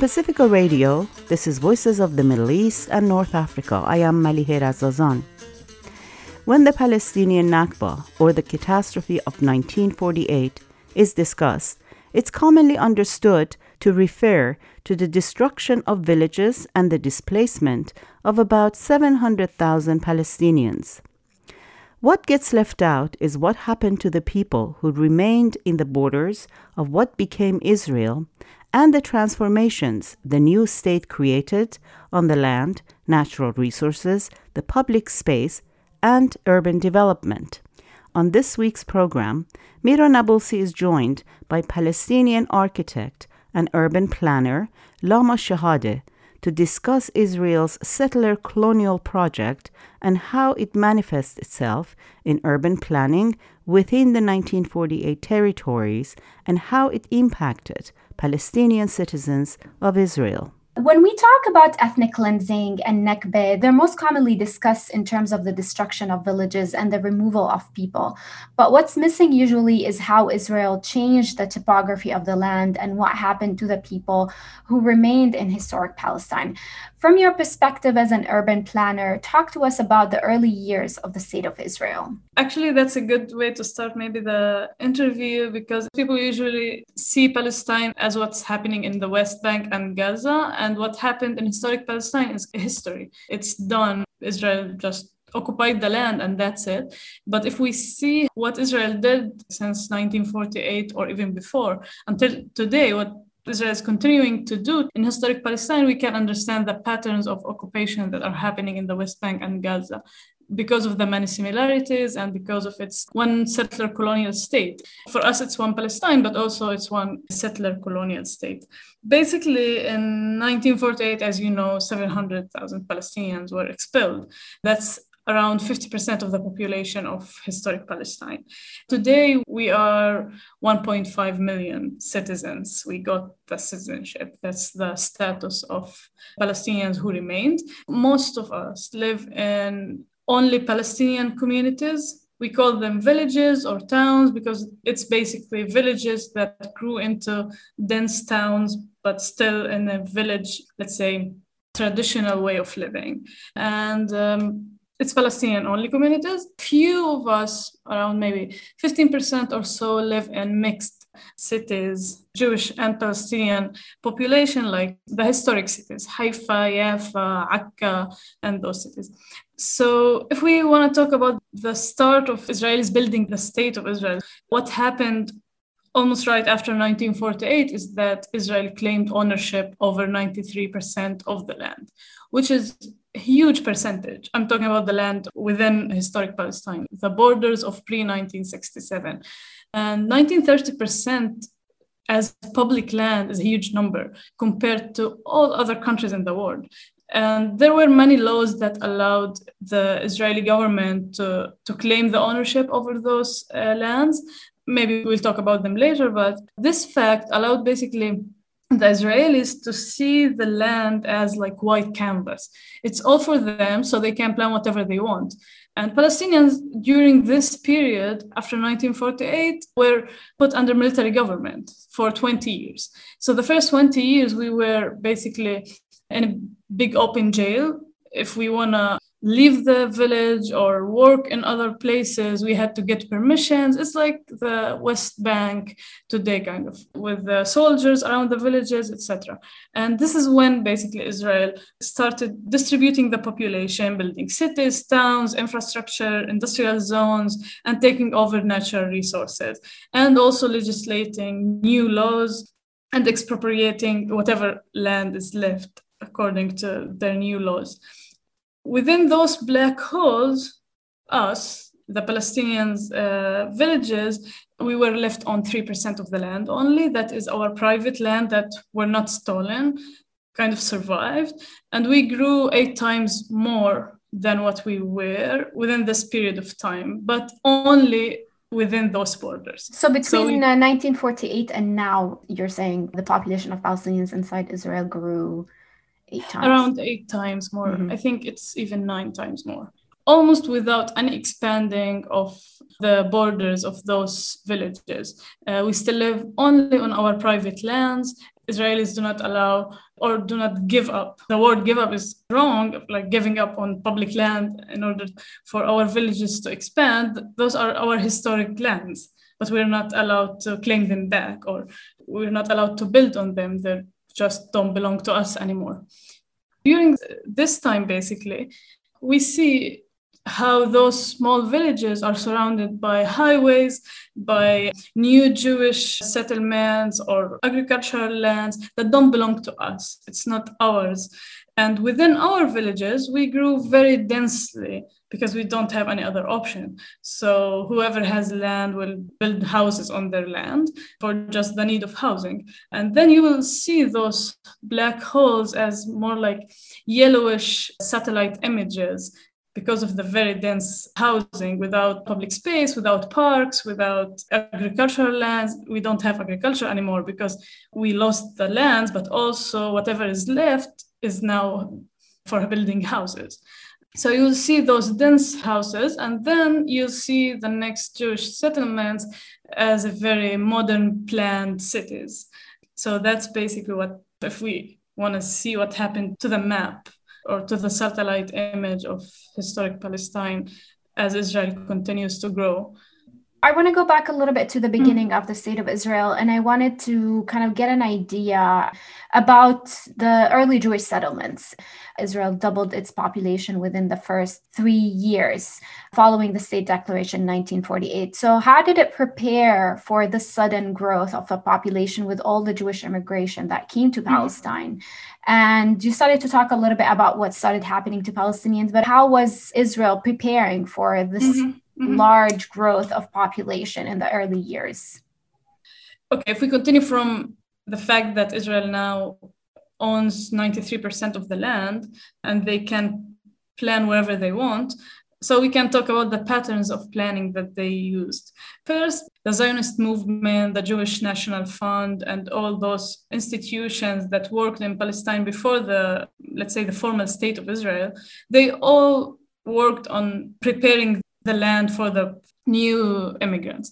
From Pacifica Radio, this is Voices of the Middle East and North Africa. I am Malihe Razazan. When the Palestinian Nakba, or the catastrophe of 1948, is discussed, it's commonly understood to refer to the destruction of villages and the displacement of about 700,000 Palestinians. What gets left out is what happened to the people who remained in the borders of what became Israel and the transformations the new state created on the land, natural resources, the public space, and urban development. On this week's program, Mira Nabulsi is joined by Palestinian architect and urban planner Lama Shahade to discuss Israel's settler colonial project and how it manifests itself in urban planning within the 1948 territories and how it impacted Palestinian citizens of Israel. When we talk about ethnic cleansing and Nakba, they're most commonly discussed in terms of the destruction of villages and the removal of people. But what's missing usually is how Israel changed the topography of the land and what happened to the people who remained in historic Palestine. From your perspective as an urban planner, talk to us about the early years of the state of Israel. Actually, that's a good way to start maybe the interview because people usually see Palestine as what's happening in the West Bank and Gaza, and what happened in historic Palestine is history. It's done. Israel just occupied the land and that's it. But if we see what Israel did since 1948 or even before until today, what Israel is continuing to do in historic Palestine, we can understand the patterns of occupation that are happening in the West Bank and Gaza because of the many similarities and because of its one settler colonial state. For us, it's one Palestine, but also it's one settler colonial state. Basically, in 1948, as you know, 700,000 Palestinians were expelled. That's around 50% of the population of historic Palestine. Today, we are 1.5 million citizens. We got the citizenship. That's the status of Palestinians who remained. Most of us live in only Palestinian communities. We call them villages or towns because it's basically villages that grew into dense towns, but still in a village, let's say, traditional way of living. And um, it's Palestinian only communities. Few of us, around maybe 15% or so, live in mixed cities, Jewish and Palestinian population, like the historic cities, Haifa, Yafa, Akka, and those cities. So, if we want to talk about the start of Israelis building the state of Israel, what happened almost right after 1948 is that Israel claimed ownership over 93% of the land, which is huge percentage. I'm talking about the land within historic Palestine, the borders of pre 1967. And 1930% as public land is a huge number compared to all other countries in the world. And there were many laws that allowed the Israeli government to, to claim the ownership over those uh, lands. Maybe we'll talk about them later, but this fact allowed basically the Israelis to see the land as like white canvas. It's all for them, so they can plan whatever they want. And Palestinians during this period, after 1948, were put under military government for 20 years. So the first 20 years, we were basically in a big open jail. If we want to leave the village or work in other places we had to get permissions. It's like the west bank today kind of with the soldiers around the villages etc and this is when basically israel started distributing the population building cities towns infrastructure industrial zones and taking over natural resources and also legislating new laws and expropriating whatever land is left according to their new laws within those black holes, us, the Palestinians' uh, villages, we were left on 3% of the land only. That is our private land that were not stolen, kind of survived. And we grew eight times more than what we were within this period of time, but only within those borders. So between so we, uh, 1948 and now, you're saying the population of Palestinians inside Israel grew eight times. Around eight times more. Mm-hmm. I think it's even nine times more. Almost without any expanding of the borders of those villages. Uh, we still live only on our private lands. Israelis do not allow or do not give up. The word give up is wrong, like giving up on public land in order for our villages to expand. Those are our historic lands, but we're not allowed to claim them back or we're not allowed to build on them. They just don't belong to us anymore. During this time, basically, we see how those small villages are surrounded by highways, by new Jewish settlements or agricultural lands that don't belong to us. It's not ours. And within our villages, we grew very densely because we don't have any other option. So whoever has land will build houses on their land for just the need of housing. And then you will see those black holes as more like yellowish satellite images because of the very dense housing without public space, without parks, without agricultural lands. We don't have agriculture anymore because we lost the lands, but also whatever is left is now for building houses. So you'll see those dense houses, and then you'll see the next Jewish settlements as a very modern planned cities. So that's basically what, if we want to see what happened to the map or to the satellite image of historic Palestine as Israel continues to grow. I want to go back a little bit to the mm-hmm. beginning mm. of the state of Israel, and I wanted to kind of get an idea about the early Jewish settlements. Israel doubled its population within the first three years following the state declaration in 1948. So, how did it prepare for the sudden growth of a population with all the Jewish immigration that came to mm. Palestine? And you started to talk a little bit about what started happening to Palestinians, but how was Israel preparing for this? Mm-hmm mm-hmm. large growth of population in the early years. Okay, if we continue from the fact that Israel now owns 93% of the land and they can plan wherever they want. So we can talk about the patterns of planning that they used. First, the Zionist movement, the Jewish National Fund, and all those institutions that worked in Palestine before the, let's say, the formal state of Israel, they all worked on preparing the land for the new immigrants.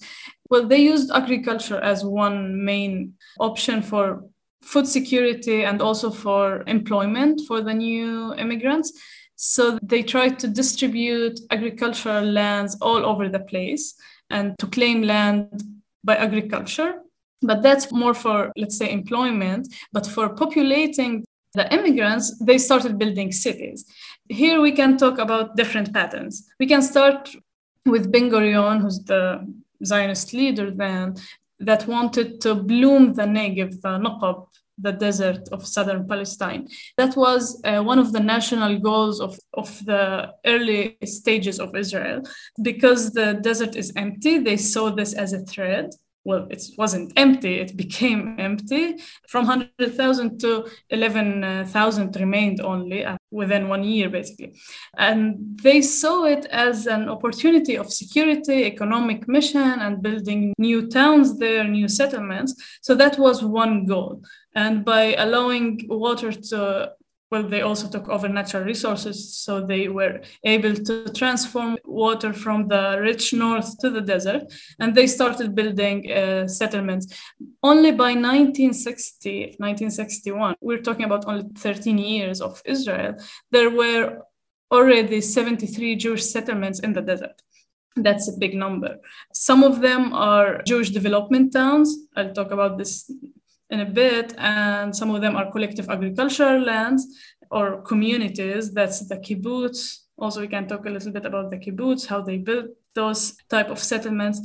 Well, they used agriculture as one main option for food security and also for employment for the new immigrants. So they tried to distribute agricultural lands all over the place and to claim land by agriculture. But that's more for, let's say, employment. But for populating the immigrants, they started building cities. Here we can talk about different patterns. We can start with Ben Gurion, who's the Zionist leader then, that wanted to bloom the Negev, the Naqab, the desert of southern Palestine. That was uh, one of the national goals of, of the early stages of Israel. Because the desert is empty, they saw this as a threat well, it wasn't empty, it became empty. From 100,000 to 11,000 remained only uh, within one year, basically. And they saw it as an opportunity of security, economic mission, and building new towns there, new settlements. So that was one goal. And by allowing water to well, they also took over natural resources, so they were able to transform water from the rich north to the desert, and they started building uh, settlements. Only by 1960, 1961, we're talking about only 13 years of Israel, there were already 73 Jewish settlements in the desert. That's a big number. Some of them are Jewish development towns. I'll talk about this in a bit, and some of them are collective agricultural lands or communities. That's the kibbutz. Also, we can talk a little bit about the kibbutz, how they built those type of settlements,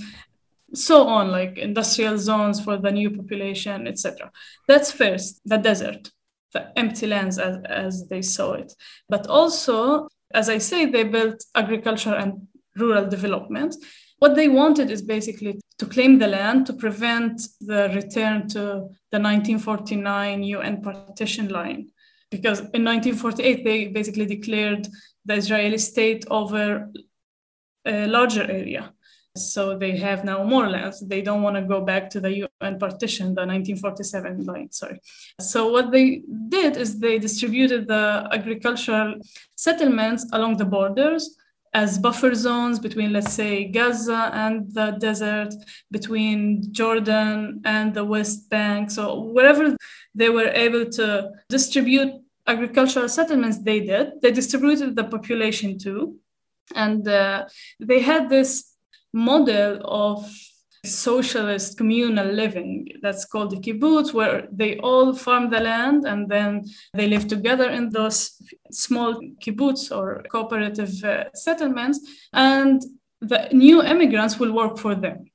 so on, like industrial zones for the new population, etc. That's first, the desert, the empty lands as, as they saw it. But also, as I say, they built agriculture and rural development what they wanted is basically to claim the land to prevent the return to the 1949 UN partition line. Because in 1948, they basically declared the Israeli state over a larger area. So they have now more lands. They don't want to go back to the UN partition, the 1947 line, sorry. So what they did is they distributed the agricultural settlements along the borders as buffer zones between, let's say, Gaza and the desert, between Jordan and the West Bank. So, wherever they were able to distribute agricultural settlements, they did. They distributed the population too. And uh, they had this model of socialist communal living that's called the kibbutz, where they all farm the land and then they live together in those small kibbutz or cooperative uh, settlements, and the new immigrants will work for them.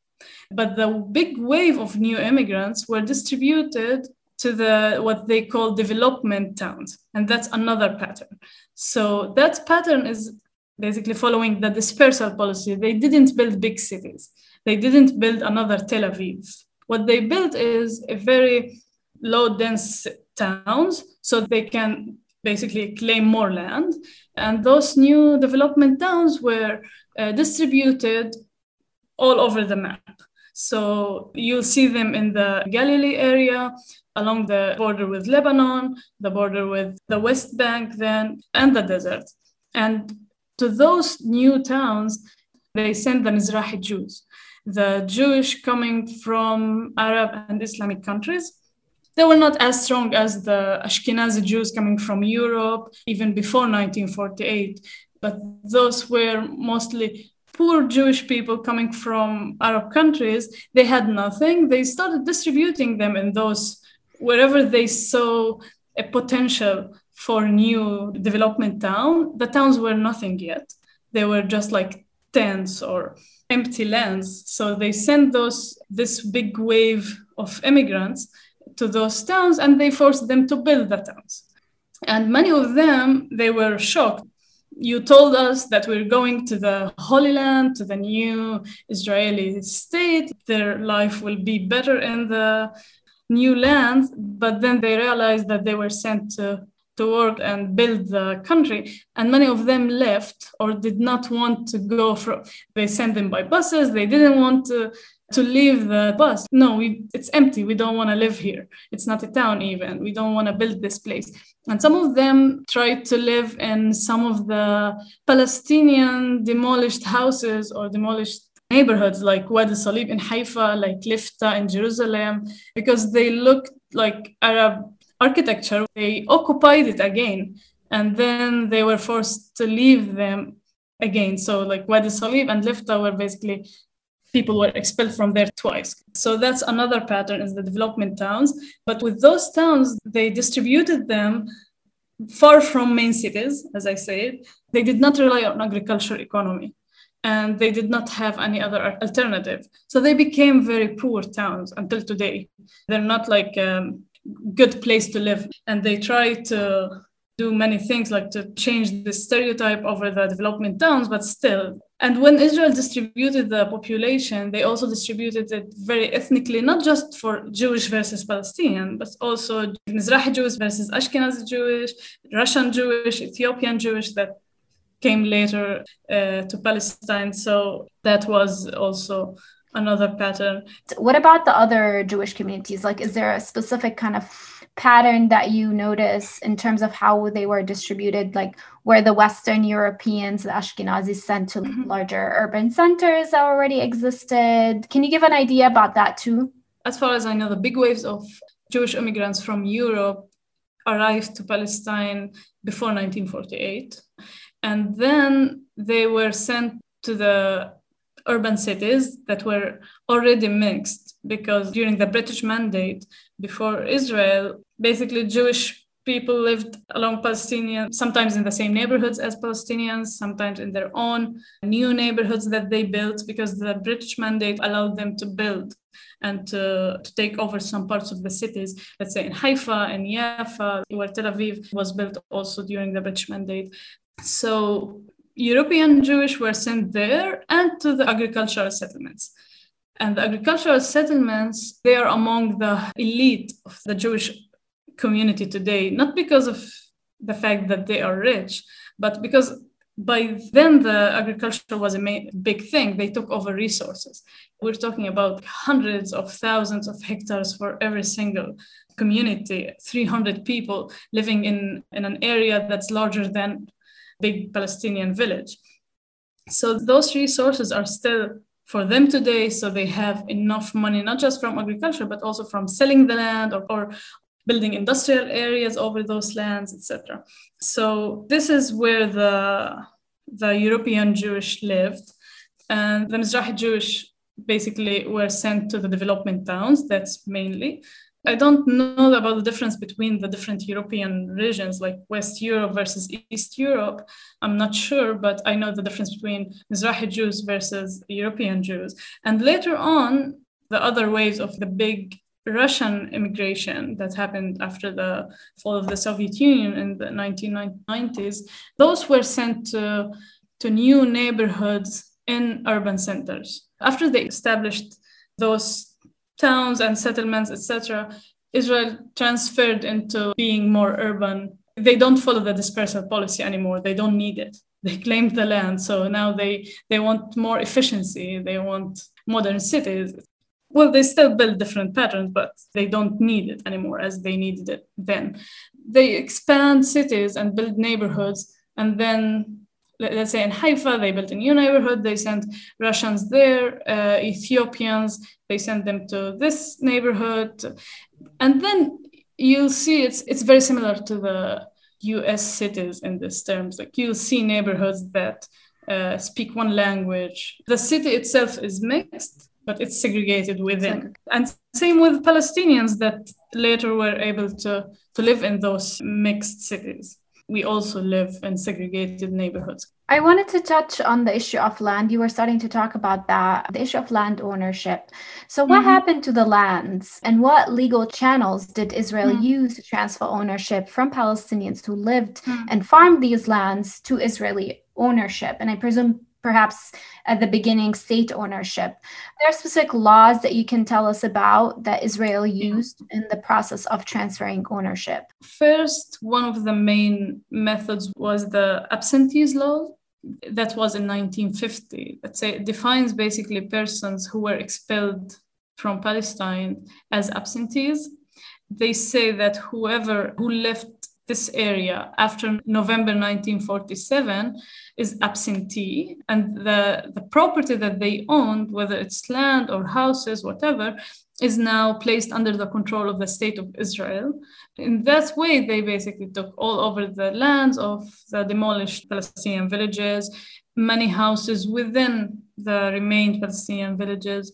But the big wave of new immigrants were distributed to the what they call development towns, and that's another pattern. So that pattern is basically following the dispersal policy. They didn't build big cities they didn't build another Tel Aviv. What they built is a very low dense towns so they can basically claim more land. And those new development towns were uh, distributed all over the map. So you'll see them in the Galilee area, along the border with Lebanon, the border with the West Bank, then, and the desert. And to those new towns, they send the Mizrahi Jews the Jewish coming from Arab and Islamic countries. They were not as strong as the Ashkenazi Jews coming from Europe, even before 1948, but those were mostly poor Jewish people coming from Arab countries. They had nothing. They started distributing them in those wherever they saw a potential for new development town. The towns were nothing yet. They were just like tents or empty lands. So they sent those this big wave of immigrants to those towns and they forced them to build the towns. And many of them they were shocked. You told us that we're going to the Holy Land, to the new Israeli state. Their life will be better in the new land. But then they realized that they were sent to to work and build the country. And many of them left or did not want to go from, they sent them by buses. They didn't want to, to leave the bus. No, we, it's empty. We don't want to live here. It's not a town even. We don't want to build this place. And some of them tried to live in some of the Palestinian demolished houses or demolished neighborhoods like Wadi Salib in Haifa, like Lifta in Jerusalem, because they looked like Arab architecture, they occupied it again. And then they were forced to leave them again. So, like Wadi Salib and Lifta were basically people were expelled from there twice. So that's another pattern is the development towns. But with those towns, they distributed them far from main cities, as I said. They did not rely on agricultural economy and they did not have any other alternative. So they became very poor towns until today. They're not like um, good place to live. And they try to do many things like to change the stereotype over the development towns, but still. And when Israel distributed the population, they also distributed it very ethnically, not just for Jewish versus Palestinian, but also Mizrahi Jewish versus Ashkenazi Jewish, Russian Jewish, Ethiopian Jewish that came later uh, to Palestine. So that was also another pattern. What about the other Jewish communities? Like, is there a specific kind of pattern that you notice in terms of how they were distributed, like where the Western Europeans, the Ashkenazis, sent to mm-hmm. larger urban centers that already existed? Can you give an idea about that too? As far as I know, the big waves of Jewish immigrants from Europe arrived to Palestine before 1948. And then they were sent to the urban cities that were already mixed because during the British Mandate before Israel, basically Jewish people lived along Palestinian, sometimes in the same neighborhoods as Palestinians, sometimes in their own new neighborhoods that they built because the British Mandate allowed them to build and to, to take over some parts of the cities, let's say in Haifa and Yafa, where Tel Aviv was built also during the British Mandate. So European Jewish were sent there and to the agricultural settlements. And the agricultural settlements, they are among the elite of the Jewish community today, not because of the fact that they are rich, but because by then the agriculture was a main, big thing. They took over resources. We're talking about hundreds of thousands of hectares for every single community, 300 people living in, in an area that's larger than big Palestinian village. So those resources are still for them today. So they have enough money, not just from agriculture, but also from selling the land or, or building industrial areas over those lands, etc. So this is where the the European Jewish lived, and the Mizrahi Jewish basically were sent to the development towns. That's mainly. I don't know about the difference between the different European regions, like West Europe versus East Europe. I'm not sure, but I know the difference between Mizrahi Jews versus European Jews. And later on, the other waves of the big Russian immigration that happened after the fall of the Soviet Union in the 1990s, those were sent to, to new neighborhoods in urban centers. After they established those towns and settlements, etc., Israel transferred into being more urban. They don't follow the dispersal policy anymore. They don't need it. They claimed the land, so now they they want more efficiency. They want modern cities. Well, they still build different patterns, but they don't need it anymore as they needed it then. They expand cities and build neighborhoods, and then let's say in Haifa, they built a new neighborhood. They sent Russians there, uh, Ethiopians, they sent them to this neighborhood. And then you'll see it's, it's very similar to the US cities in these terms. Like you'll see neighborhoods that uh, speak one language. The city itself is mixed, but it's segregated within. And same with Palestinians that later were able to, to live in those mixed cities we also live in segregated neighborhoods. I wanted to touch on the issue of land. You were starting to talk about that, the issue of land ownership. So, what mm-hmm. happened to the lands and what legal channels did Israel mm-hmm. use to transfer ownership from Palestinians who lived mm-hmm. and farmed these lands to Israeli ownership? And I presume perhaps at the beginning state ownership. There are specific laws that you can tell us about that Israel used in the process of transferring ownership. First, one of the main methods was the absentees law. That was in 1950. That say defines basically persons who were expelled from Palestine as absentees. They say that whoever who left this area after November 1947 is absentee, and the, the property that they owned, whether it's land or houses, whatever, is now placed under the control of the state of Israel. In that way, they basically took all over the lands of the demolished Palestinian villages, many houses within the remained Palestinian villages,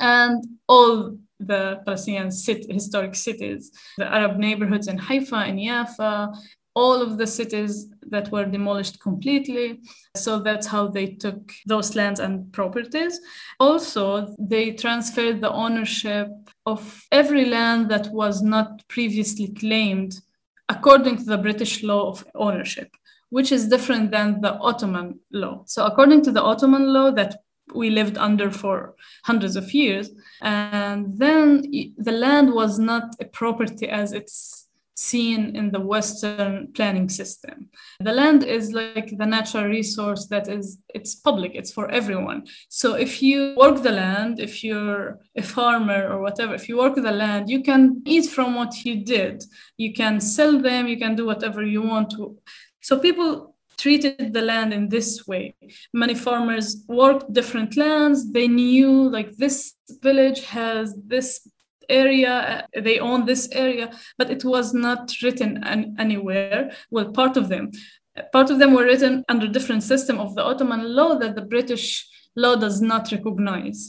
and all the Palestinian city, historic cities, the Arab neighborhoods in Haifa and Yafa, all of the cities that were demolished completely. So that's how they took those lands and properties. Also, they transferred the ownership of every land that was not previously claimed according to the British law of ownership, which is different than the Ottoman law. So, according to the Ottoman law that we lived under for hundreds of years, and then the land was not a property as it's seen in the Western planning system. The land is like the natural resource that is, it's public, it's for everyone. So if you work the land, if you're a farmer or whatever, if you work the land, you can eat from what you did. You can sell them, you can do whatever you want to. So people treated the land in this way. Many farmers worked different lands. They knew like this village has this area, uh, they own this area, but it was not written an- anywhere. Well, part of them. Part of them were written under different system of the Ottoman law that the British law does not recognize.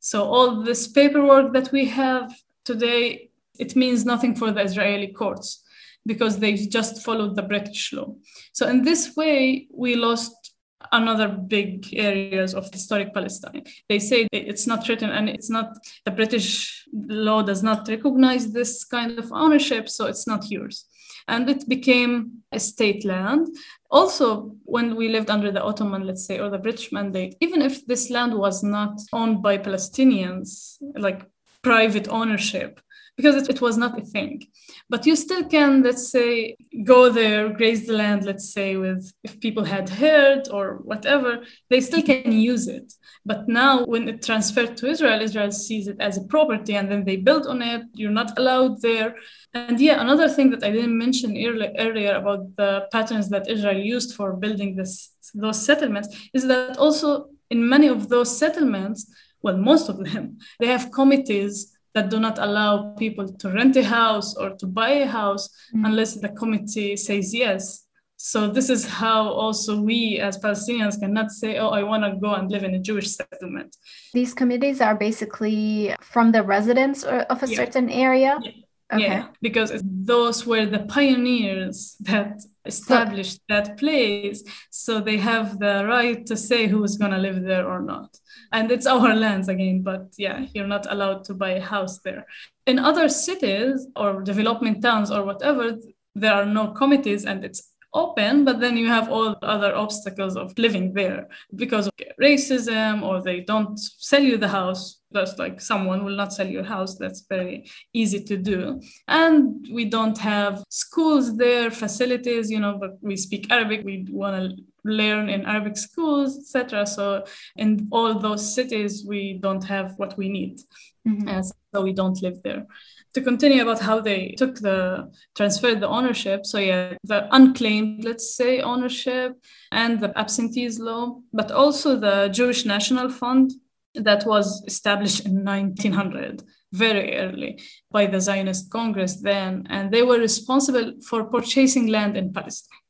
So all this paperwork that we have today, it means nothing for the Israeli courts because they just followed the British law. So in this way, we lost another big areas of historic Palestine. They say it's not written and it's not the British law does not recognize this kind of ownership, so it's not yours. And it became a state land. Also, when we lived under the Ottoman, let's say, or the British mandate, even if this land was not owned by Palestinians, like private ownership, because it, it was not a thing. But you still can, let's say, go there, graze the land, let's say, with if people had herd or whatever, they still can use it. But now, when it transferred to Israel, Israel sees it as a property and then they build on it. You're not allowed there. And yeah, another thing that I didn't mention earlier about the patterns that Israel used for building this, those settlements is that also in many of those settlements, well, most of them, they have committees that do not allow people to rent a house or to buy a house mm. unless the committee says yes. So this is how also we as Palestinians cannot say, oh, I want to go and live in a Jewish settlement. These committees are basically from the residents of a yeah. certain area. Yeah. Okay. Yeah, because those were the pioneers that established that place. So they have the right to say who's going to live there or not. And it's our lands again, but yeah, you're not allowed to buy a house there. In other cities or development towns or whatever, there are no committees and it's open, but then you have all the other obstacles of living there because of racism or they don't sell you the house. That's like someone will not sell your house. That's very easy to do. And we don't have schools there, facilities, you know, but we speak Arabic. We want to learn in Arabic schools, etc. So in all those cities, we don't have what we need. Mm-hmm. And so we don't live there to continue about how they took the transferred the ownership. So yeah the unclaimed let's say ownership and the absentees law but also the jewish national fund that was established in 1900 very early by the zionist congress then. And they were responsible for purchasing land in palestine.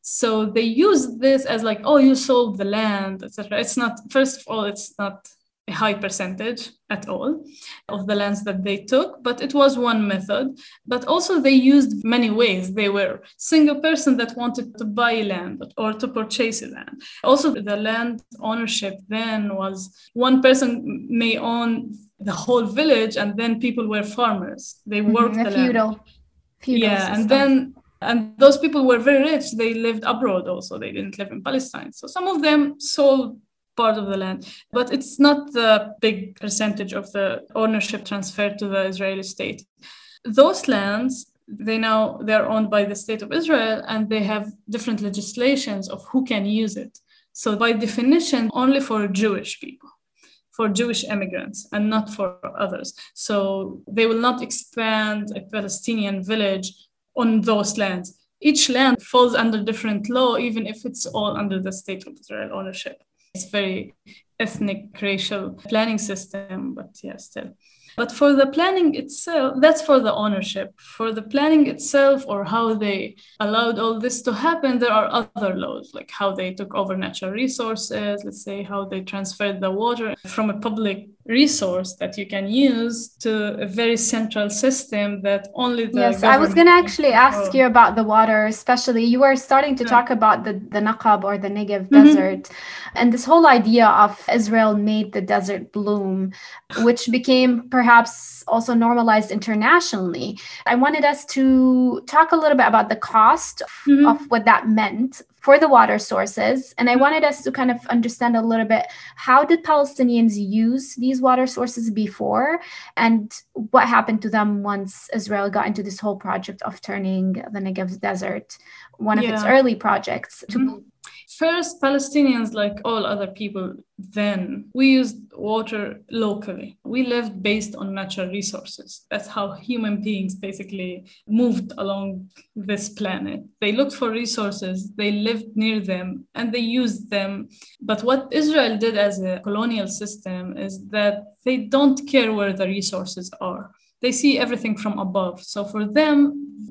So they used this as like oh you sold the land etc it's not first of all it's not a high percentage at all of the lands that they took but it was one method. But also they used many ways. They were single person that wanted to buy land or to purchase land. Also the land ownership then was one person may own the whole village and then people were farmers. They mm-hmm. worked mm-hmm, the feudal, land. feudal yeah system. and then and those people were very rich. They lived abroad also. They didn't live in palestine. So some of them sold part of the land. But it's not the big percentage of the ownership transferred to the Israeli state. Those lands, they now they're owned by the state of Israel and they have different legislations of who can use it. So by definition, only for Jewish people, for Jewish immigrants and not for others. So they will not expand a Palestinian village on those lands. Each land falls under different law, even if it's all under the state of Israel ownership. It's very ethnic racial planning system, but yeah, still. But for the planning itself, that's for the ownership. For the planning itself or how they allowed all this to happen, there are other laws, like how they took over natural resources, let's say how they transferred the water from a public resource that you can use to a very central system that only the yes i was going to actually ask you about the water especially you were starting to yeah. talk about the, the naqab or the negev mm-hmm. desert and this whole idea of israel made the desert bloom which became perhaps also normalized internationally i wanted us to talk a little bit about the cost mm-hmm. of what that meant for the water sources. And I mm-hmm. wanted us to kind of understand a little bit how did Palestinians use these water sources before and what happened to them once Israel got into this whole project of turning the Negev desert, one of yeah. its early projects, to mm-hmm. First, Palestinians, like all other people then, we used water locally. We lived based on natural resources. That's how human beings basically moved along this planet. They looked for resources, they lived near them, and they used them. But what Israel did as a colonial system is that they don't care where the resources are they see everything from above. So for them,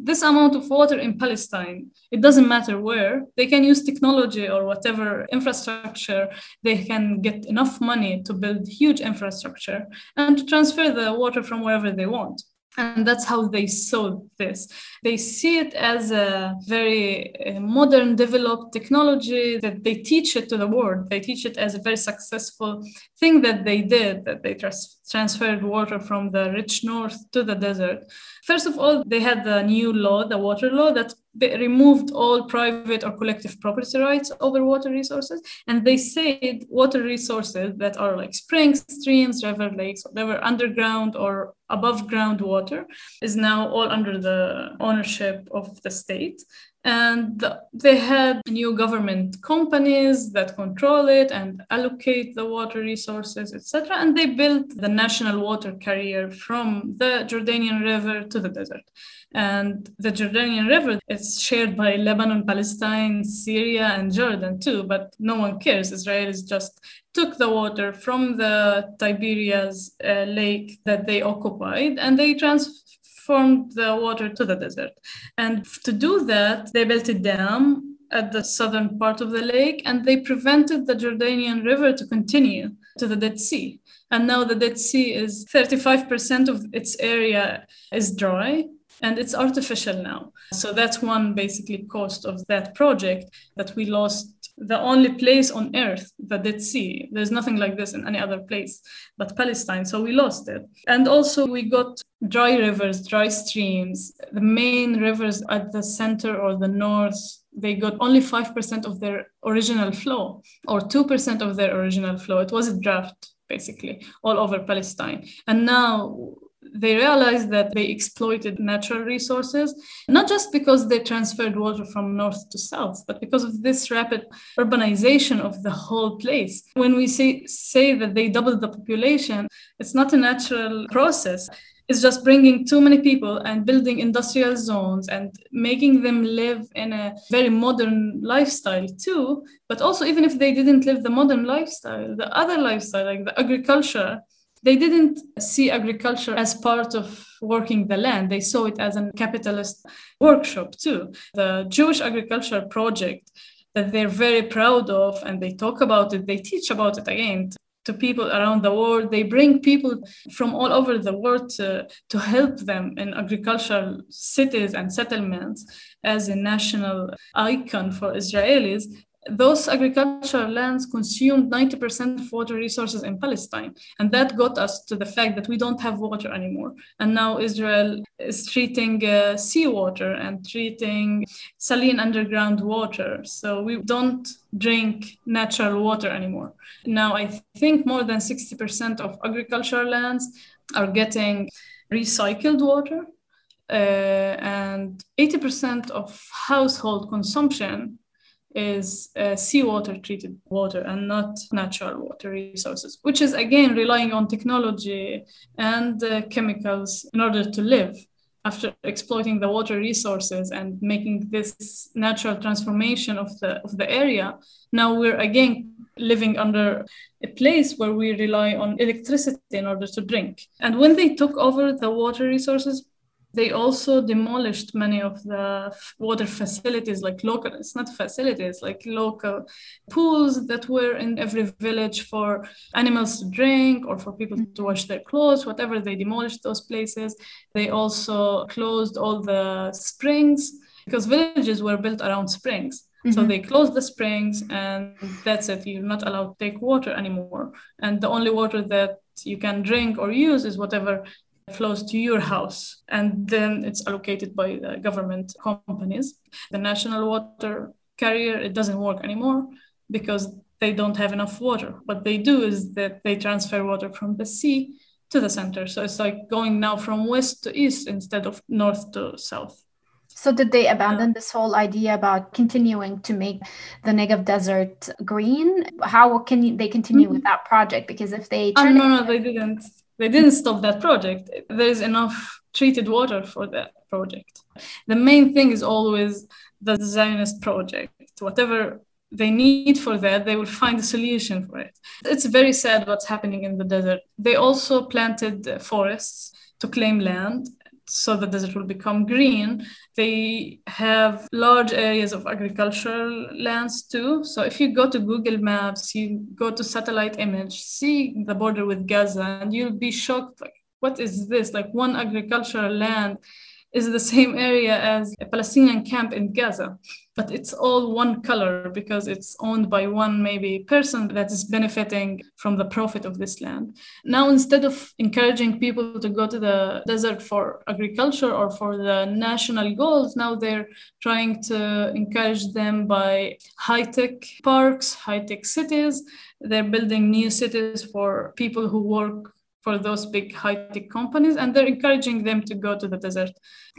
this amount of water in Palestine, it doesn't matter where, they can use technology or whatever infrastructure, they can get enough money to build huge infrastructure and to transfer the water from wherever they want and that's how they saw this. They see it as a very uh, modern developed technology that they teach it to the world. They teach it as a very successful thing that they did that they trans- transferred water from the rich north to the desert. First of all they had the new law the water law that removed all private or collective property rights over water resources and they said water resources that are like springs streams river lakes whatever underground or above ground water is now all under the ownership of the state and they had new government companies that control it and allocate the water resources etc and they built the national water carrier from the jordanian river to the desert. And the jordanian river is shared by lebanon palestine syria and jordan too. But no one cares. Israelis just took the water from the tiberias uh, lake that they occupied and they transferred transformed the water to the desert. And to do that, they built a dam at the southern part of the lake and they prevented the Jordanian River to continue to the Dead Sea. And now the Dead Sea is 35% of its area is dry and it's artificial now. So that's one basically cost of that project that we lost the only place on earth, the Dead Sea. There's nothing like this in any other place but Palestine. So we lost it. And also, we got dry rivers, dry streams. The main rivers at the center or the north, they got only 5% of their original flow or 2% of their original flow. It was a drought basically all over Palestine. And now they realized that they exploited natural resources, not just because they transferred water from north to south, but because of this rapid urbanization of the whole place. When we say, say that they doubled the population, it's not a natural process. It's just bringing too many people and building industrial zones and making them live in a very modern lifestyle too. But also, even if they didn't live the modern lifestyle, the other lifestyle, like the agriculture, they didn't see agriculture as part of working the land. They saw it as a capitalist workshop too. The Jewish Agriculture Project that they're very proud of and they talk about it, they teach about it again to people around the world. They bring people from all over the world to, to help them in agricultural cities and settlements as a national icon for Israelis those agricultural lands consumed 90% of water resources in Palestine. And that got us to the fact that we don't have water anymore. And now Israel is treating uh, seawater and treating saline underground water. So we don't drink natural water anymore. Now, I think more than 60% of agricultural lands are getting recycled water. Uh, and 80% of household consumption is uh, seawater treated water and not natural water resources, which is again relying on technology and uh, chemicals in order to live after exploiting the water resources and making this natural transformation of the of the area. Now we're again living under a place where we rely on electricity in order to drink. And when they took over the water resources they also demolished many of the water facilities like local it's not facilities like local pools that were in every village for animals to drink or for people to wash their clothes whatever. They demolished those places. They also closed all the springs because villages were built around springs. Mm-hmm. so they closed the springs and that's it. You're not allowed to take water anymore. And the only water that you can drink or use is whatever flows to your house and then it's allocated by the government companies the national water carrier it doesn't work anymore because they don't have enough water what they do is that they transfer water from the sea to the center so it's like going now from west to east instead of north to south so did they abandon this whole idea about continuing to make the Negev desert green? How can they continue mm-hmm. with that project? Because if they oh, no, no, they didn't they didn't stop that project. There's enough treated water for that project. The main thing is always the Zionist project. Whatever they need for that, they will find a solution for it. It's very sad what's happening in the desert. They also planted forests to claim land so the desert will become green. They have large areas of agricultural lands too. So if you go to Google Maps, you go to satellite image, see the border with Gaza, and you'll be shocked like, what is this? Like one agricultural land is the same area as a Palestinian camp in Gaza, but it's all one color because it's owned by one maybe person that is benefiting from the profit of this land. Now, instead of encouraging people to go to the desert for agriculture or for the national goals, now they're trying to encourage them by high tech parks, high tech cities. They're building new cities for people who work for those big high tech companies, and they're encouraging them to go to the desert.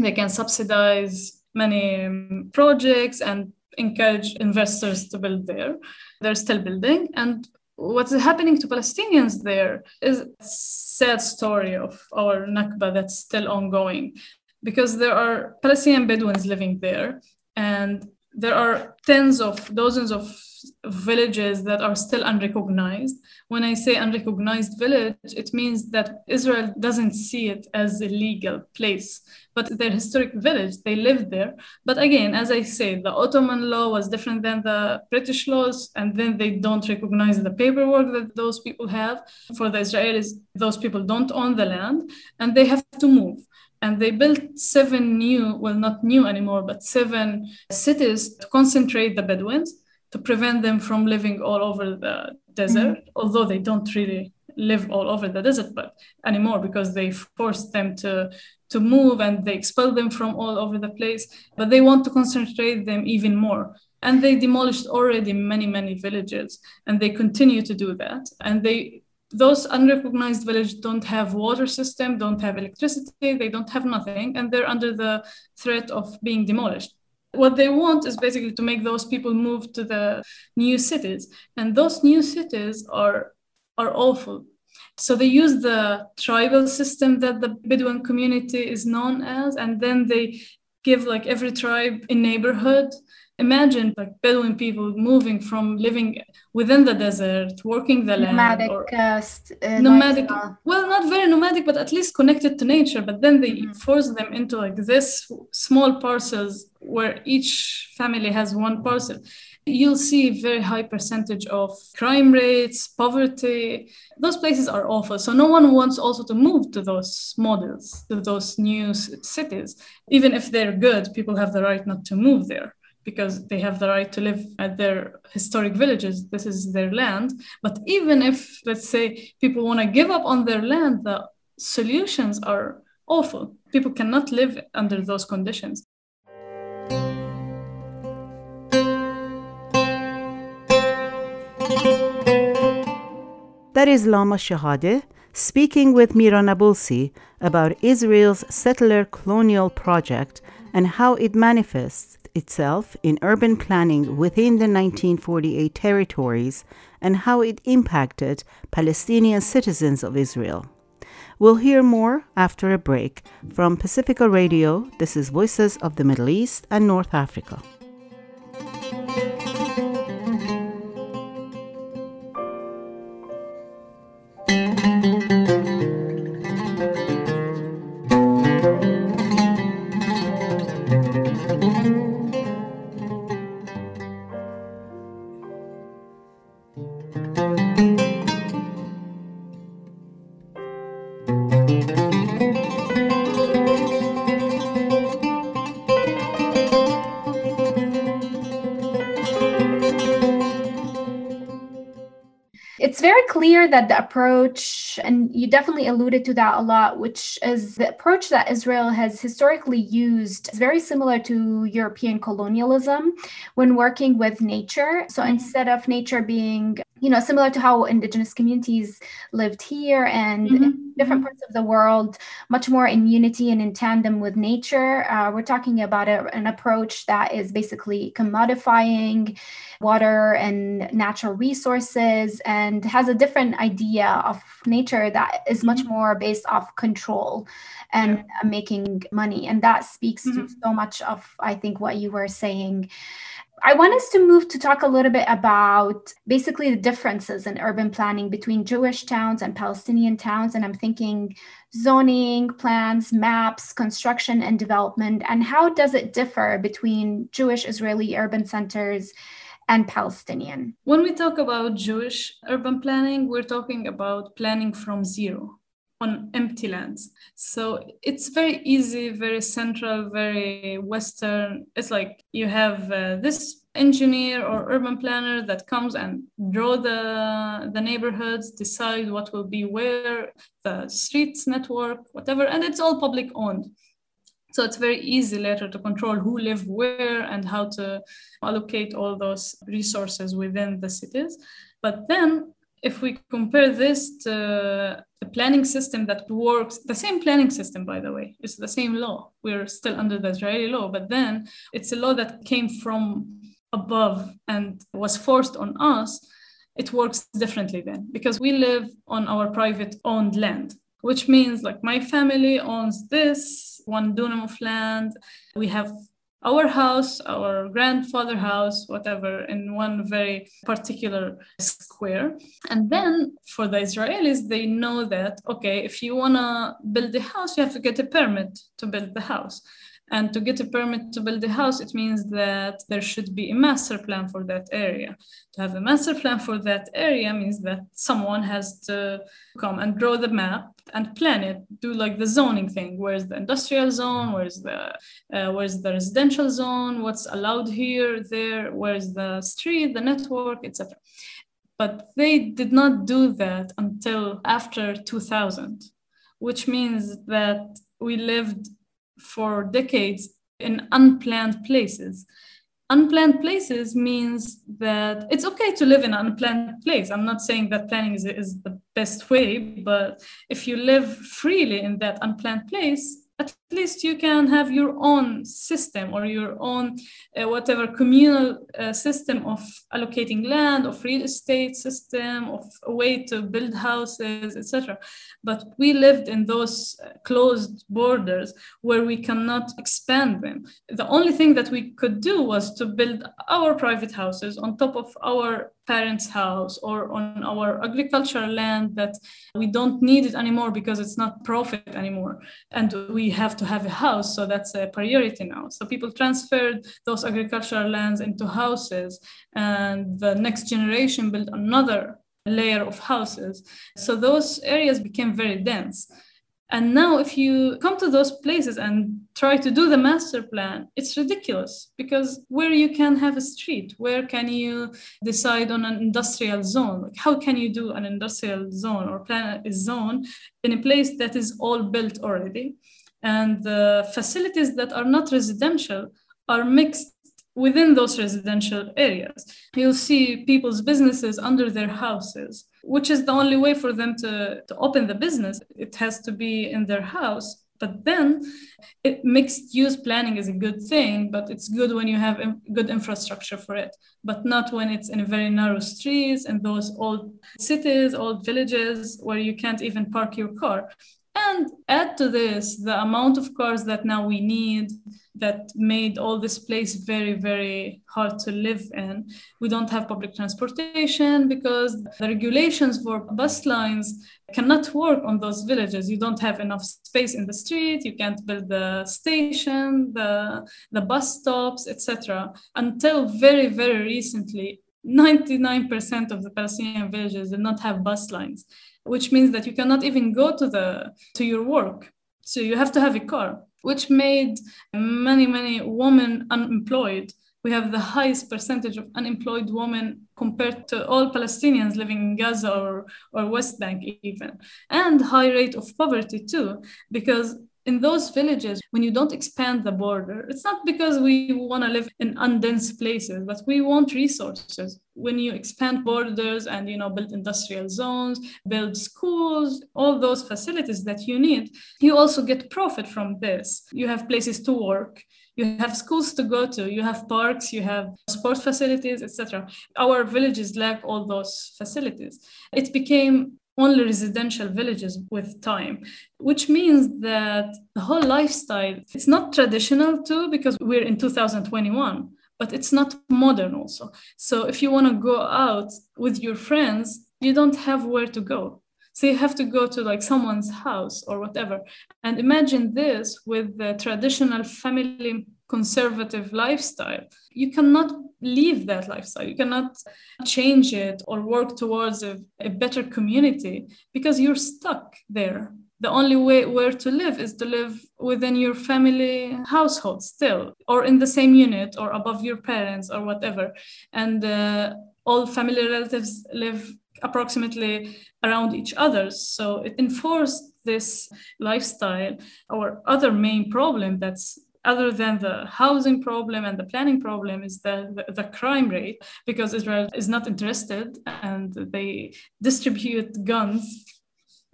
They can subsidize many um, projects and encourage investors to build there. They're still building. And what's happening to Palestinians there is a sad story of our Nakba that's still ongoing because there are Palestinian Bedouins living there and there are tens of dozens of villages that are still unrecognized. When I say unrecognized village, it means that Israel doesn't see it as a legal place, but their historic village, they live there. But again, as I say, the Ottoman law was different than the British laws, and then they don't recognize the paperwork that those people have. For the Israelis, those people don't own the land, and they have to move and they built seven new well not new anymore but seven cities to concentrate the bedouins to prevent them from living all over the desert, mm-hmm. although they don't really live all over the desert but anymore because they forced them to to move and they expel them from all over the place. But they want to concentrate them even more. And they demolished already many many villages and they continue to do that. And they those unrecognized villages don't have water system don't have electricity they don't have nothing and they're under the threat of being demolished. What they want is basically to make those people move to the new cities and those new cities are are awful. So they use the tribal system that the bedouin community is known as and then they give like every tribe a neighborhood imagine like bedouin people moving from living within the desert working the nomadic, land uh, uh, nomadic well not very nomadic but at least connected to nature but then they mm-hmm. force them into like this small parcels where each family has one parcel. You'll see very high percentage of crime rates poverty. Those places are awful. So no one wants also to move to those models to those new cities. Even if they're good people have the right not to move there because they have the right to live at their historic villages. This is their land. But even if, let's say, people want to give up on their land, the solutions are awful. People cannot live under those conditions. That is Lama Shehadeh speaking with Mira Nabulsi about Israel's settler colonial project and how it manifests itself in urban planning within the 1948 territories and how it impacted Palestinian citizens of Israel. We'll hear more after a break from Pacifica Radio. This is Voices of the Middle East and North Africa. Clear that the approach, and you definitely alluded to that a lot, which is the approach that Israel has historically used, is very similar to European colonialism when working with nature. So instead of nature being you know, similar to how indigenous communities lived here and mm-hmm. different parts of the world, much more in unity and in tandem with nature. Uh, we're talking about a, an approach that is basically commodifying water and natural resources and has a different idea of nature that is much mm-hmm. more based off control and yeah. making money. And that speaks mm-hmm. to so much of, I think, what you were saying. I want us to move to talk a little bit about basically the differences in urban planning between Jewish towns and Palestinian towns. And I'm thinking zoning, plans, maps, construction, and development. And how does it differ between Jewish Israeli urban centers and Palestinian? When we talk about Jewish urban planning, we're talking about planning from zero on empty lands. So it's very easy, very central, very Western. It's like you have uh, this engineer or urban planner that comes and draw the, the neighborhoods, decide what will be where, the streets network, whatever, and it's all public owned. So it's very easy later to control who live where and how to allocate all those resources within the cities. But then if we compare this to the planning system that works, the same planning system, by the way, it's the same law. We're still under the Israeli law, but then it's a law that came from above and was forced on us. It works differently then because we live on our private owned land, which means like my family owns this one dunam of land. We have our house, our grandfather house, whatever, in one very particular square. And then for the Israelis, they know that, okay, if you want to build a house, you have to get a permit to build the house. And to get a permit to build a house, it means that there should be a master plan for that area. To have a master plan for that area means that someone has to come and draw the map and plan it, do like the zoning thing. Where's the industrial zone? Where's the uh, where's the residential zone? What's allowed here, there? Where's the street, the network, etc. But they did not do that until after 2000, which means that we lived for decades in unplanned places. Unplanned places means that it's okay to live in an unplanned place. I'm not saying that planning is, is the best way, but if you live freely in that unplanned place, at least you can have your own system or your own uh, whatever communal uh, system of allocating land of real estate system of a way to build houses etc but we lived in those uh, closed borders where we cannot expand them the only thing that we could do was to build our private houses on top of our parents' house or on our agricultural land that we don't need it anymore because it's not profit anymore. And we have to have a house. So that's a priority now. So people transferred those agricultural lands into houses, and the next generation built another layer of houses. So those areas became very dense. And now, if you come to those places and try to do the master plan, it's ridiculous because where you can have a street, where can you decide on an industrial zone? Like how can you do an industrial zone or plan a zone in a place that is all built already? And the facilities that are not residential are mixed within those residential areas. You'll see people's businesses under their houses, which is the only way for them to, to open the business. It has to be in their house. But then it, mixed use planning is a good thing, but it's good when you have good infrastructure for it, but not when it's in very narrow streets and those old cities, old villages where you can't even park your car. And add to this the amount of cars that now we need that made all this place very, very hard to live in. We don't have public transportation because the regulations for bus lines cannot work on those villages. You don't have enough space in the street, you can't build the station, the, the bus stops, etc. Until very, very recently, 99% of the Palestinian villages did not have bus lines which means that you cannot even go to the to your work. So you have to have a car which made many many women unemployed. We have the highest percentage of unemployed women compared to all Palestinians living in Gaza or, or West Bank even and high rate of poverty too because in those villages, when you don't expand the border, it's not because we want to live in undense places, but we want resources. When you expand borders and you know build industrial zones, build schools, all those facilities that you need, you also get profit from this. You have places to work, you have schools to go to you have parks you have sports facilities etc our villages lack all those facilities it became only residential villages with time which means that the whole lifestyle it's not traditional too because we're in 2021 but it's not modern also. So if you want to go out with your friends you don't have where to go. So you have to go to like someone's house or whatever. And imagine this with the traditional family conservative lifestyle. You cannot leave that lifestyle. You cannot change it or work towards a, a better community because you're stuck there. The only way where to live is to live within your family household still or in the same unit or above your parents or whatever. And uh, all family relatives live approximately around each other. So it enforced this lifestyle. Our other main problem that's other than the housing problem and the planning problem is the, the, the, crime rate because israel is not interested and they distribute guns.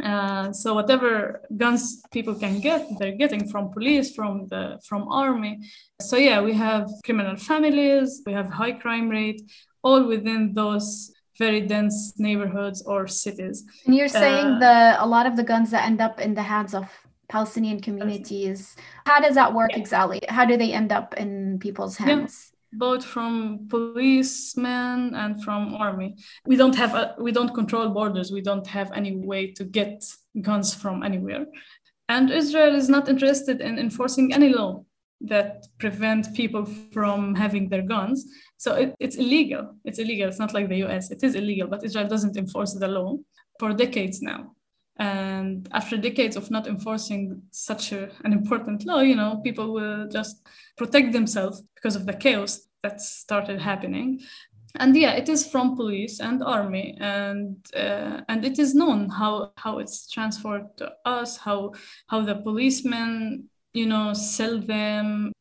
Uh, so whatever guns people can get they're getting from police from the from army. So yeah we have criminal families we have high crime rate all within those very dense neighborhoods or cities. And you're saying uh, the a lot of the guns that end up in the hands of palestinian communities how does that work exactly how do they end up in people's hands yeah both from policemen and from army. We don't have a, we don't control borders. We don't have any way to get guns from anywhere. And Israel is not interested in enforcing any law that prevent people from having their guns. So it, it's illegal. It's illegal. It's not like the US. It is illegal, but Israel doesn't enforce the law for decades now. And after decades of not enforcing such a, an important law, you know, people will just protect themselves because of the chaos that started happening. And yeah, it is from police and army, and uh, and it is known how how it's transferred to us, how how the policemen, you know, sell them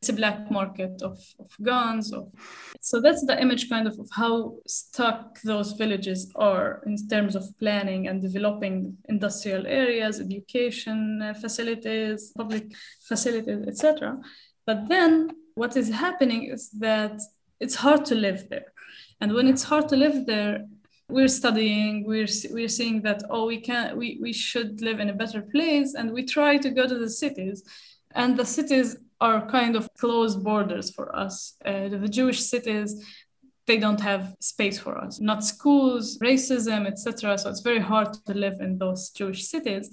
it's a black market of, of guns of, so that's the image kind of of how stuck those villages are in terms of planning and developing industrial areas education uh, facilities public facilities etc but then what is happening is that it's hard to live there. And when it's hard to live there we're studying we're we're seeing that oh we can we, we should live in a better place and we try to go to the cities. And the cities are kind of closed borders for us. Uh, the Jewish cities, they don't have space for us. Not schools, racism, etc. So it's very hard to live in those Jewish cities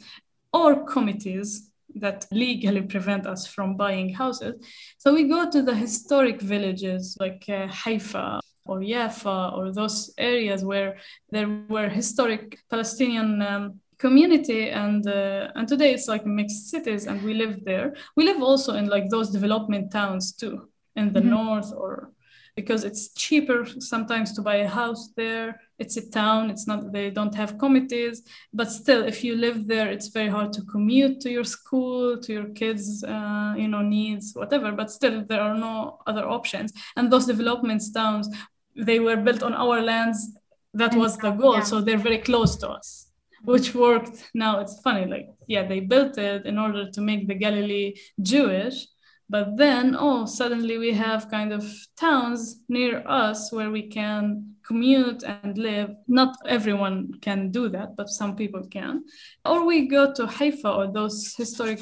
or committees that legally prevent us from buying houses. So we go to the historic villages like uh, Haifa or Jaffa or those areas where there were historic Palestinian um, community and uh, and today it's like mixed cities and we live there. We live also in like those development towns too in the mm-hmm. north or because it's cheaper sometimes to buy a house there. It's a town it's not they don't have committees but still if you live there it's very hard to commute to your school to your kids uh, you know needs whatever but still there are no other options. And those development towns they were built on our lands. That was the goal yeah. so they're very close to us which worked. Now it's funny, like, yeah, they built it in order to make the Galilee Jewish. But then, oh, suddenly we have kind of towns near us where we can commute and live. Not everyone can do that, but some people can. Or we go to Haifa or those historic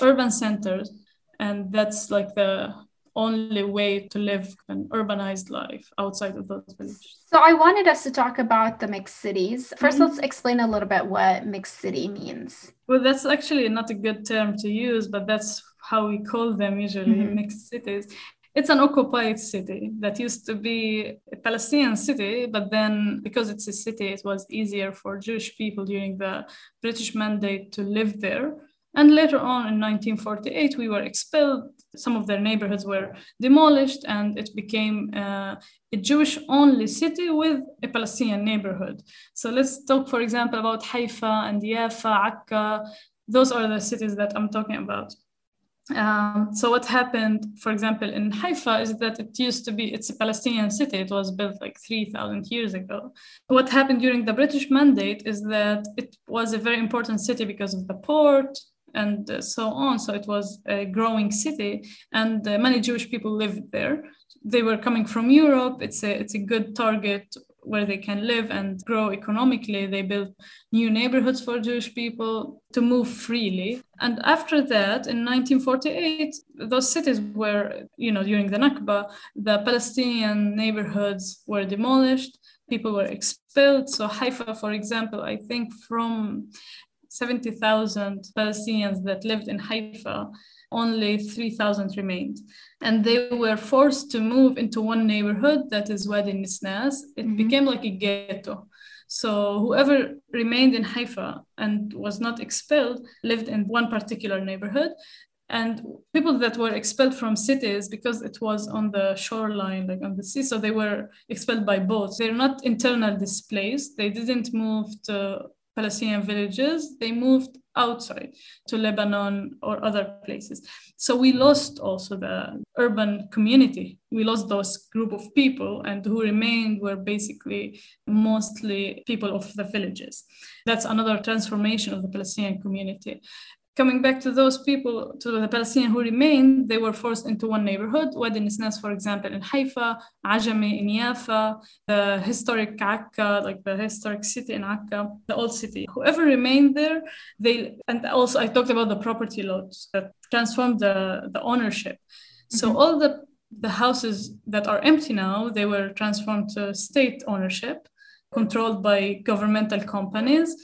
urban centers, and that's like the only way to live an urbanized life outside of those villages. So I wanted us to talk about the mixed cities. 1st let mm-hmm. let's explain a little bit what mixed city means. Well, that's actually not a good term to use, but that's how we call them usually mm-hmm. mixed cities. It's an occupied city that used to be a Palestinian city, but then because it's a city, it was easier for Jewish people during the British mandate to live there. And later on in 1948, we were expelled. Some of their neighborhoods were demolished, and it became uh, a Jewish only city with a Palestinian neighborhood. So let's talk, for example, about Haifa and Jaffa, Akka. Those are the cities that I'm talking about. Um, so what happened, for example, in Haifa is that it used to be, it's a Palestinian city. It was built like 3,000 years ago. What happened during the British mandate is that it was a very important city because of the port, and uh, so on. So it was a growing city, and uh, many Jewish people lived there. They were coming from Europe. It's a it's a good target where they can live and grow economically. They built new neighborhoods for Jewish people to move freely. And after that, in 1948, those cities were, you know, during the Nakba, the Palestinian neighborhoods were demolished. People were expelled. So Haifa, for example, I think from 70,000 Palestinians that lived in Haifa, only 3,000 remained. And they were forced to move into one neighborhood that is Wadi Nisnas. It mm-hmm. became like a ghetto. So whoever remained in Haifa and was not expelled lived in one particular neighborhood. And people that were expelled from cities because it was on the shoreline, like on the sea, so they were expelled by boats. They're not internal displaced. They didn't move to Palestinian villages, they moved outside to Lebanon or other places. So we lost also the urban community. We lost those group of people, and who remained were basically mostly people of the villages. That's another transformation of the Palestinian community coming back to those people, to the Palestinians who remained, they were forced into one neighborhood, Wadi Nisnas, for example, in Haifa, Ajami in Yafa, the historic Akka, like the historic city in Akka, the old city. Whoever remained there, they, and also I talked about the property laws that transformed the, the ownership. So mm-hmm. all the, the houses that are empty now, they were transformed to state ownership, controlled by governmental companies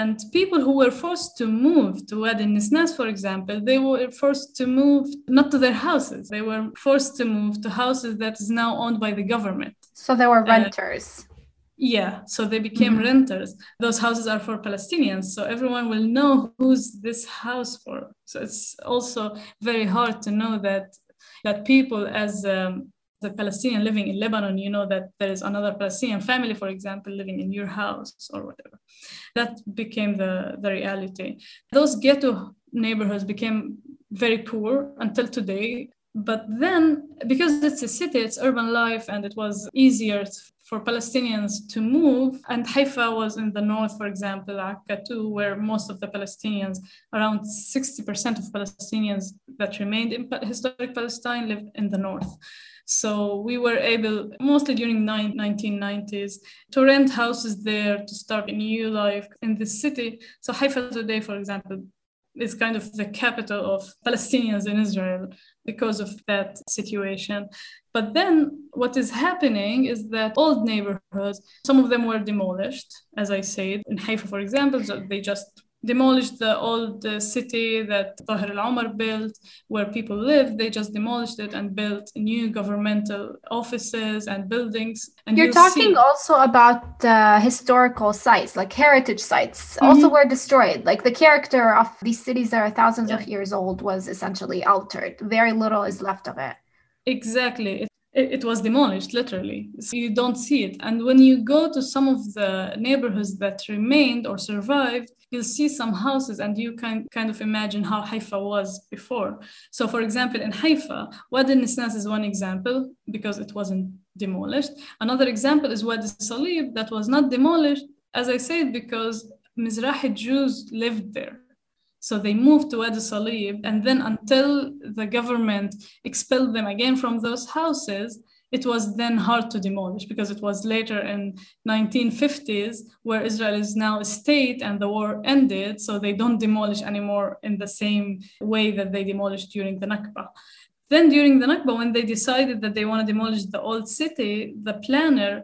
and people who were forced to move to Wadi Nisnas, for example, they were forced to move not to their houses. They were forced to move to houses that is now owned by the government. So they were renters. Uh, yeah, so they became mm-hmm. renters. Those houses are for Palestinians, so everyone will know who's this house for. So it's also very hard to know that that people as um, the Palestinian living in Lebanon, you know that there is another Palestinian family, for example, living in your house or whatever. That became the, the reality. Those ghetto neighborhoods became very poor until today. But then, because it's a city, it's urban life, and it was easier for Palestinians to move. And Haifa was in the north, for example, Akka too, where most of the Palestinians, around 60% of Palestinians that remained in historic Palestine, lived in the north. So we were able, mostly during the 1990s, to rent houses there to start a new life in the city. So Haifa today, for example, is kind of the capital of Palestinians in Israel because of that situation. But then what is happening is that old neighborhoods, some of them were demolished, as I said. In Haifa, for example, they just demolished the old uh, city that Daher al-Omar built, where people lived. They just demolished it and built new governmental offices and buildings. And You're talking see... also about uh, historical sites, like heritage sites, mm-hmm. also were destroyed. Like the character of these cities that are thousands yeah. of years old was essentially altered. Very little is left of it. Exactly it, was demolished literally. So you don't see it. And when you go to some of the neighborhoods that remained or survived you'll see some houses and you can kind of imagine how haifa was before. So for example in haifa wadi nisnas is one example because it wasn't demolished. Another example is wadi salib that was not demolished as i said because mizrahi jews lived there so they moved to Wadi Salib, and then until the government expelled them again from those houses, it was then hard to demolish because it was later in 1950s where Israel is now a state and the war ended, so they don't demolish anymore in the same way that they demolished during the Nakba. Then during the Nakba, when they decided that they want to demolish the old city, the planner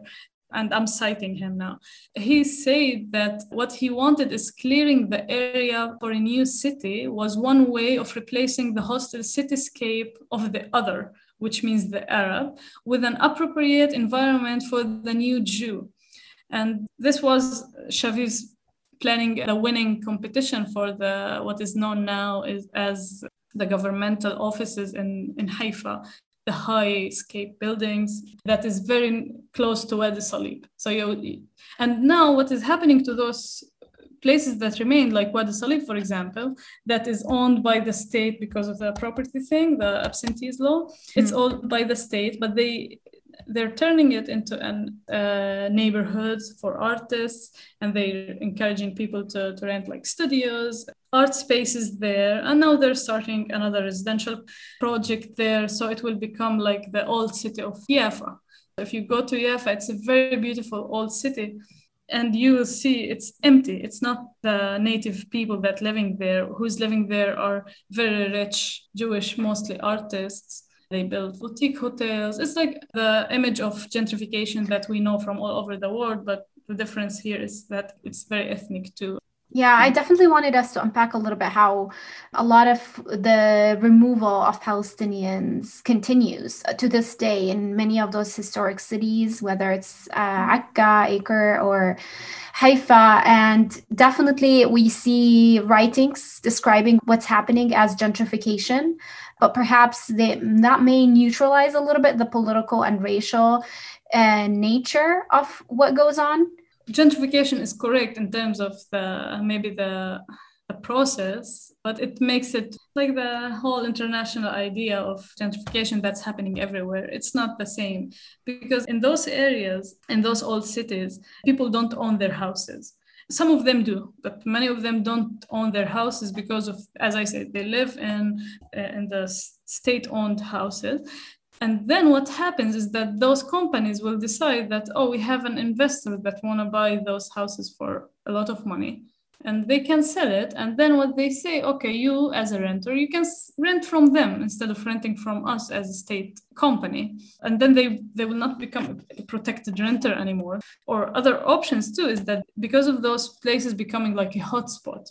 and I'm citing him now. He said that what he wanted is clearing the area for a new city was one way of replacing the hostile cityscape of the other, which means the Arab, with an appropriate environment for the new Jew. And this was Shaviv's planning the winning competition for the what is known now as the governmental offices in, in Haifa the high scape buildings that is very close to Wadi Salib. So you, and now what is happening to those places that remain, like Wadi Salib, for example, that is owned by the state because of the property thing, the absentees law. Mm-hmm. It's owned by the state, but they they're turning it into an uh, neighborhoods for artists and they're encouraging people to, to rent like studios art spaces there and now they're starting another residential project there so it will become like the old city of Yafa if you go to Yafa it's a very beautiful old city and you will see it's empty it's not the native people that living there who's living there are very rich jewish mostly artists they build boutique hotels. It's like the image of gentrification that we know from all over the world, but the difference here is that it's very ethnic too. Yeah, I definitely wanted us to unpack a little bit how a lot of the removal of Palestinians continues to this day in many of those historic cities, whether it's uh, Akka, Acre, or Haifa. And definitely we see writings describing what's happening as gentrification but perhaps they, that may neutralize a little bit the political and racial uh, nature of what goes on. Gentrification is correct in terms of the maybe the a process, but it makes it like the whole international idea of gentrification that's happening everywhere. It's not the same because in those areas, in those old cities, people don't own their houses. Some of them do, but many of them don't own their houses because of, as I said, they live in in the state-owned houses. And then what happens is that those companies will decide that, oh, we have an investor that want to buy those houses for a lot of money. And they can sell it. And then what they say okay you as a renter you can rent from them instead of renting from us as a state company. And then they they will not become a protected renter anymore. Or other options too is that because of those places becoming like a hotspot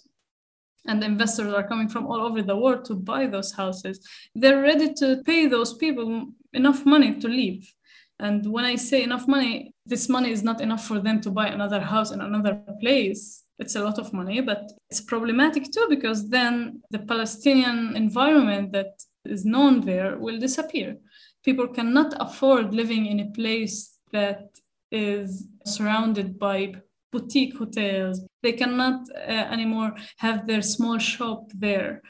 and investors are coming from all over the world to buy those houses. They're ready to pay those people enough money to leave. And when i say enough money this money is not enough for them to buy another house in another place. It's a lot of money, but it's problematic too because then the Palestinian environment that is known there will disappear. People cannot afford living in a place that is surrounded by boutique hotels. They cannot uh, anymore have their small shop there.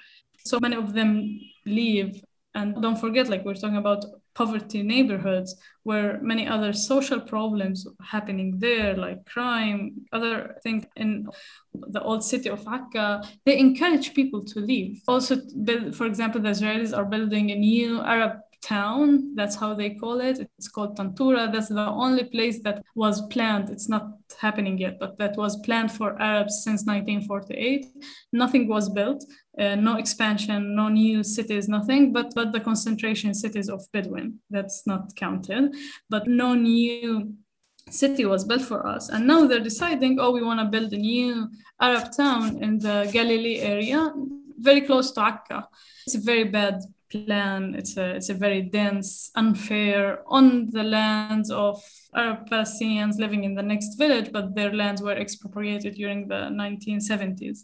So many of them leave. And don't forget, like we're talking about poverty neighborhoods where many other social problems happening there like crime other things in the old city of Akka they encourage people to leave also build, for example the Israelis are building a new Arab town that's how they call it. It's called Tantura. That's the only place that was planned. It's not happening yet but that was planned for Arabs since 1948 nothing was built uh, no expansion, no new cities, nothing, but, but the concentration cities of Bedouin, that's not counted, but no new city was built for us. And now they're deciding, oh, we want to build a new Arab town in the Galilee area, very close to Akka. It's a very bad plan. It's a, it's a very dense, unfair, on the lands of Arab Palestinians living in the next village, but their lands were expropriated during the 1970s.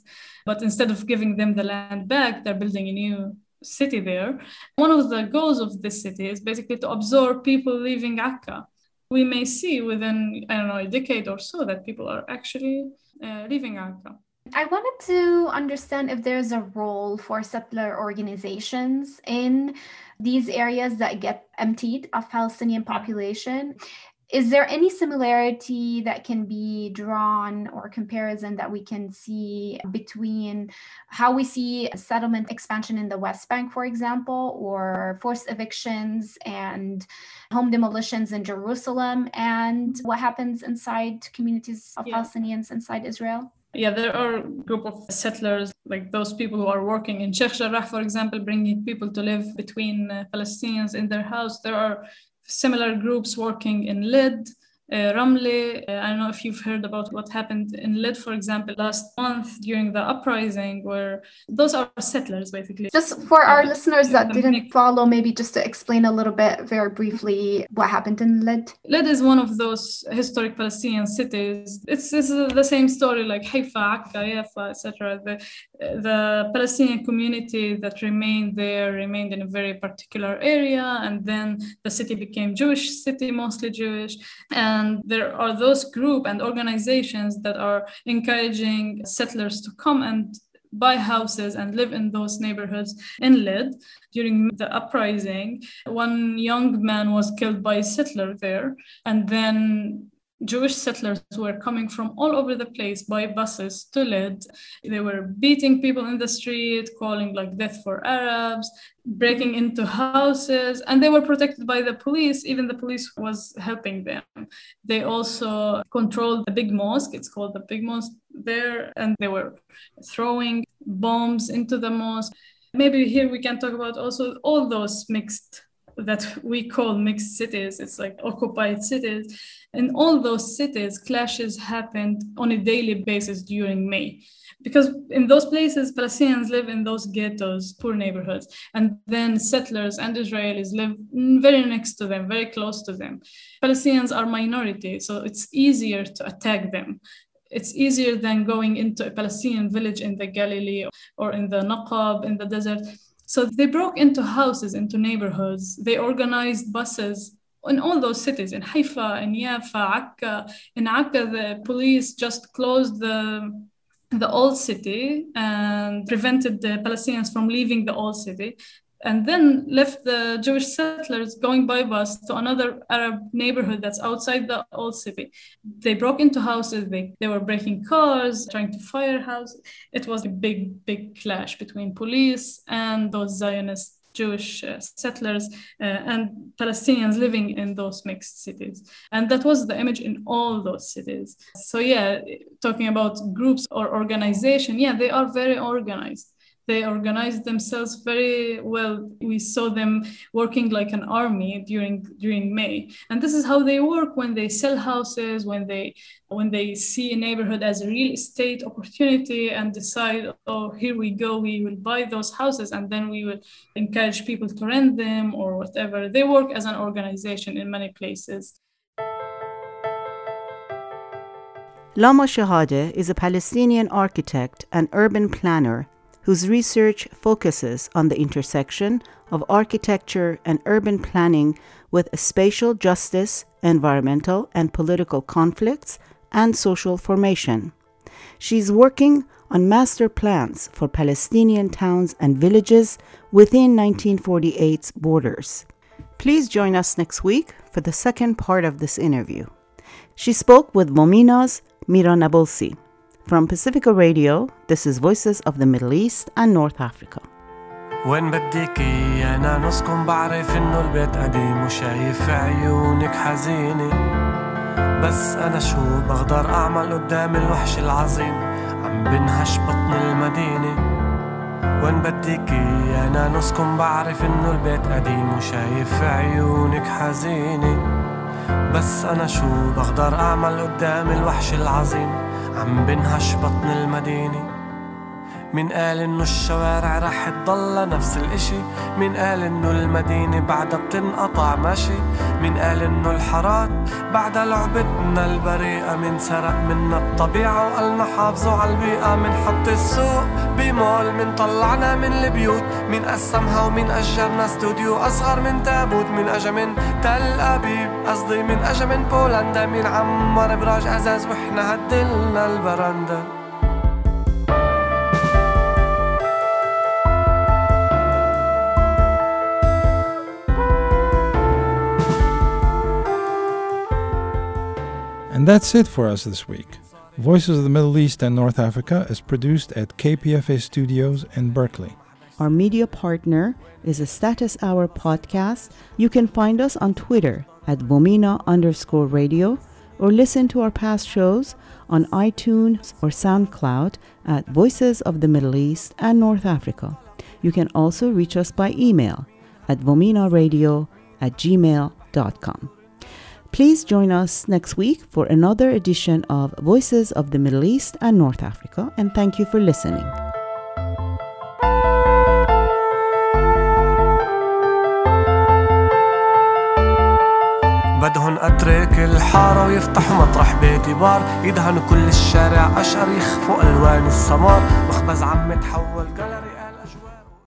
But instead of giving them the land back, they're building a new city there. One of the goals of this city is basically to absorb people leaving Akka. We may see within, I don't know, a decade or so that people are actually uh, leaving Akka. I wanted to understand if there's a role for settler organizations in these areas that get emptied of Palestinian population. Is there any similarity that can be drawn or comparison that we can see between how we see settlement expansion in the West Bank, for example, or forced evictions and home demolitions in Jerusalem, and what happens inside communities of yeah. Palestinians inside Israel? Yeah, there are group of settlers, like those people who are working in Sheikh Jarrah, for example, bringing people to live between uh, Palestinians in their house. There are similar groups working in Lid, uh, Ramle. Uh, I don't know if you've heard about what happened in Lid, for example, last month during the uprising, where those are settlers basically. Just for our uh, listeners that didn't follow, maybe just to explain a little bit very briefly what happened in Lid. Lid is one of those historic Palestinian cities. It's, it's the same story like Haifa, Akka, Yafa, etc. The, the Palestinian community that remained there remained in a very particular area, and then the city became Jewish city, mostly Jewish. And and there are those group and organizations that are encouraging settlers to come and buy houses and live in those neighborhoods in Lid during the uprising. One young man was killed by a settler there, and then Jewish settlers were coming from all over the place by buses to Lid. They were beating people in the street, calling like death for Arabs, breaking into houses, and they were protected by the police. Even the police was helping them. They also controlled the big mosque, it's called the big mosque there, and they were throwing bombs into the mosque. Maybe here we can talk about also all those mixed that we call mixed cities. It's like occupied cities. In all those cities, clashes happened on a daily basis during May. Because in those places, Palestinians live in those ghettos, poor neighborhoods, and then settlers and Israelis live very next to them, very close to them. Palestinians are minority, so it's easier to attack them it's easier than going into a Palestinian village in the Galilee or in the Naqab in the desert. So they broke into houses, into neighborhoods. They organized buses in all those cities, in Haifa, in Yafa, Akka. In Akka, the police just closed the the old city and prevented the Palestinians from leaving the old city and then left the Jewish settlers going by bus to another Arab neighborhood that's outside the old city. They broke into houses, they, they were breaking cars, trying to fire houses. It was a big, big clash between police and those Zionist Jewish uh, settlers uh, and Palestinians living in those mixed cities. And that was the image in all those cities. So, yeah, talking about groups or organization, yeah, they are very organized they organized themselves very well. We saw them working like an army during during May, and this is how they work when they sell houses, when they when they see a neighborhood as a real estate opportunity and decide, oh, here we go, we will buy those houses, and then we will encourage people to rent them or whatever. They work as an organization in many places. Lama Shahade is a Palestinian architect and urban planner whose research focuses on the intersection of architecture and urban planning with spatial justice, environmental and political conflicts, and social formation. She's working on master plans for Palestinian towns and villages within 1948's borders. Please join us next week for the second part of this interview. She spoke with VOMENA's Mira Nabulsi. From Pacifica Radio, this is Voices of the Middle East and North Africa. وين بديكي أنا نصكم بعرف انه البيت قديم وشايف عيونك حزينة. بس أنا شو بقدر أعمل قدام الوحش العظيم؟ عم بنهش بطن المدينة. وين بديكي أنا نصكم بعرف انه البيت قديم وشايف عيونك حزينة. بس أنا شو بقدر أعمل قدام الوحش العظيم؟ عم بنهش بطن المدينة. مين قال إنه الشوارع رح تضل نفس الإشي. مين قال إنه المدينة بعدها بتنقطع ماشي. مين قال إنه الحارات بعدها لعبتنا البريئة من سرق منا الطبيعة وقالنا حافظوا على البيئة. من حط السوق بمول من طلعنا من البيوت. مين قسمها ومين أجرنا استوديو أصغر من تابوت. مين أجا من تل أبيب قصدي من أجا من بولندا. مين عمر براج أزاز وإحنا هدلنا البرندة. That's it for us this week. Voices of the Middle East and North Africa is produced at KPFA Studios in Berkeley. Our media partner is a Status Hour podcast. You can find us on Twitter at VOMENA underscore radio or listen to our past shows on iTunes or SoundCloud at Voices of the Middle East and North Africa. You can also reach us by email at vomenaradio at gmail.com. Please join us next week for another edition of Voices of the Middle East and North Africa, and thank you for listening. بدهن اترك الحارة ويفتحوا مطرح بيتي بار يدهنوا كل الشارع اشقر يخفوا الوان السمار مخبز عم تحول قلم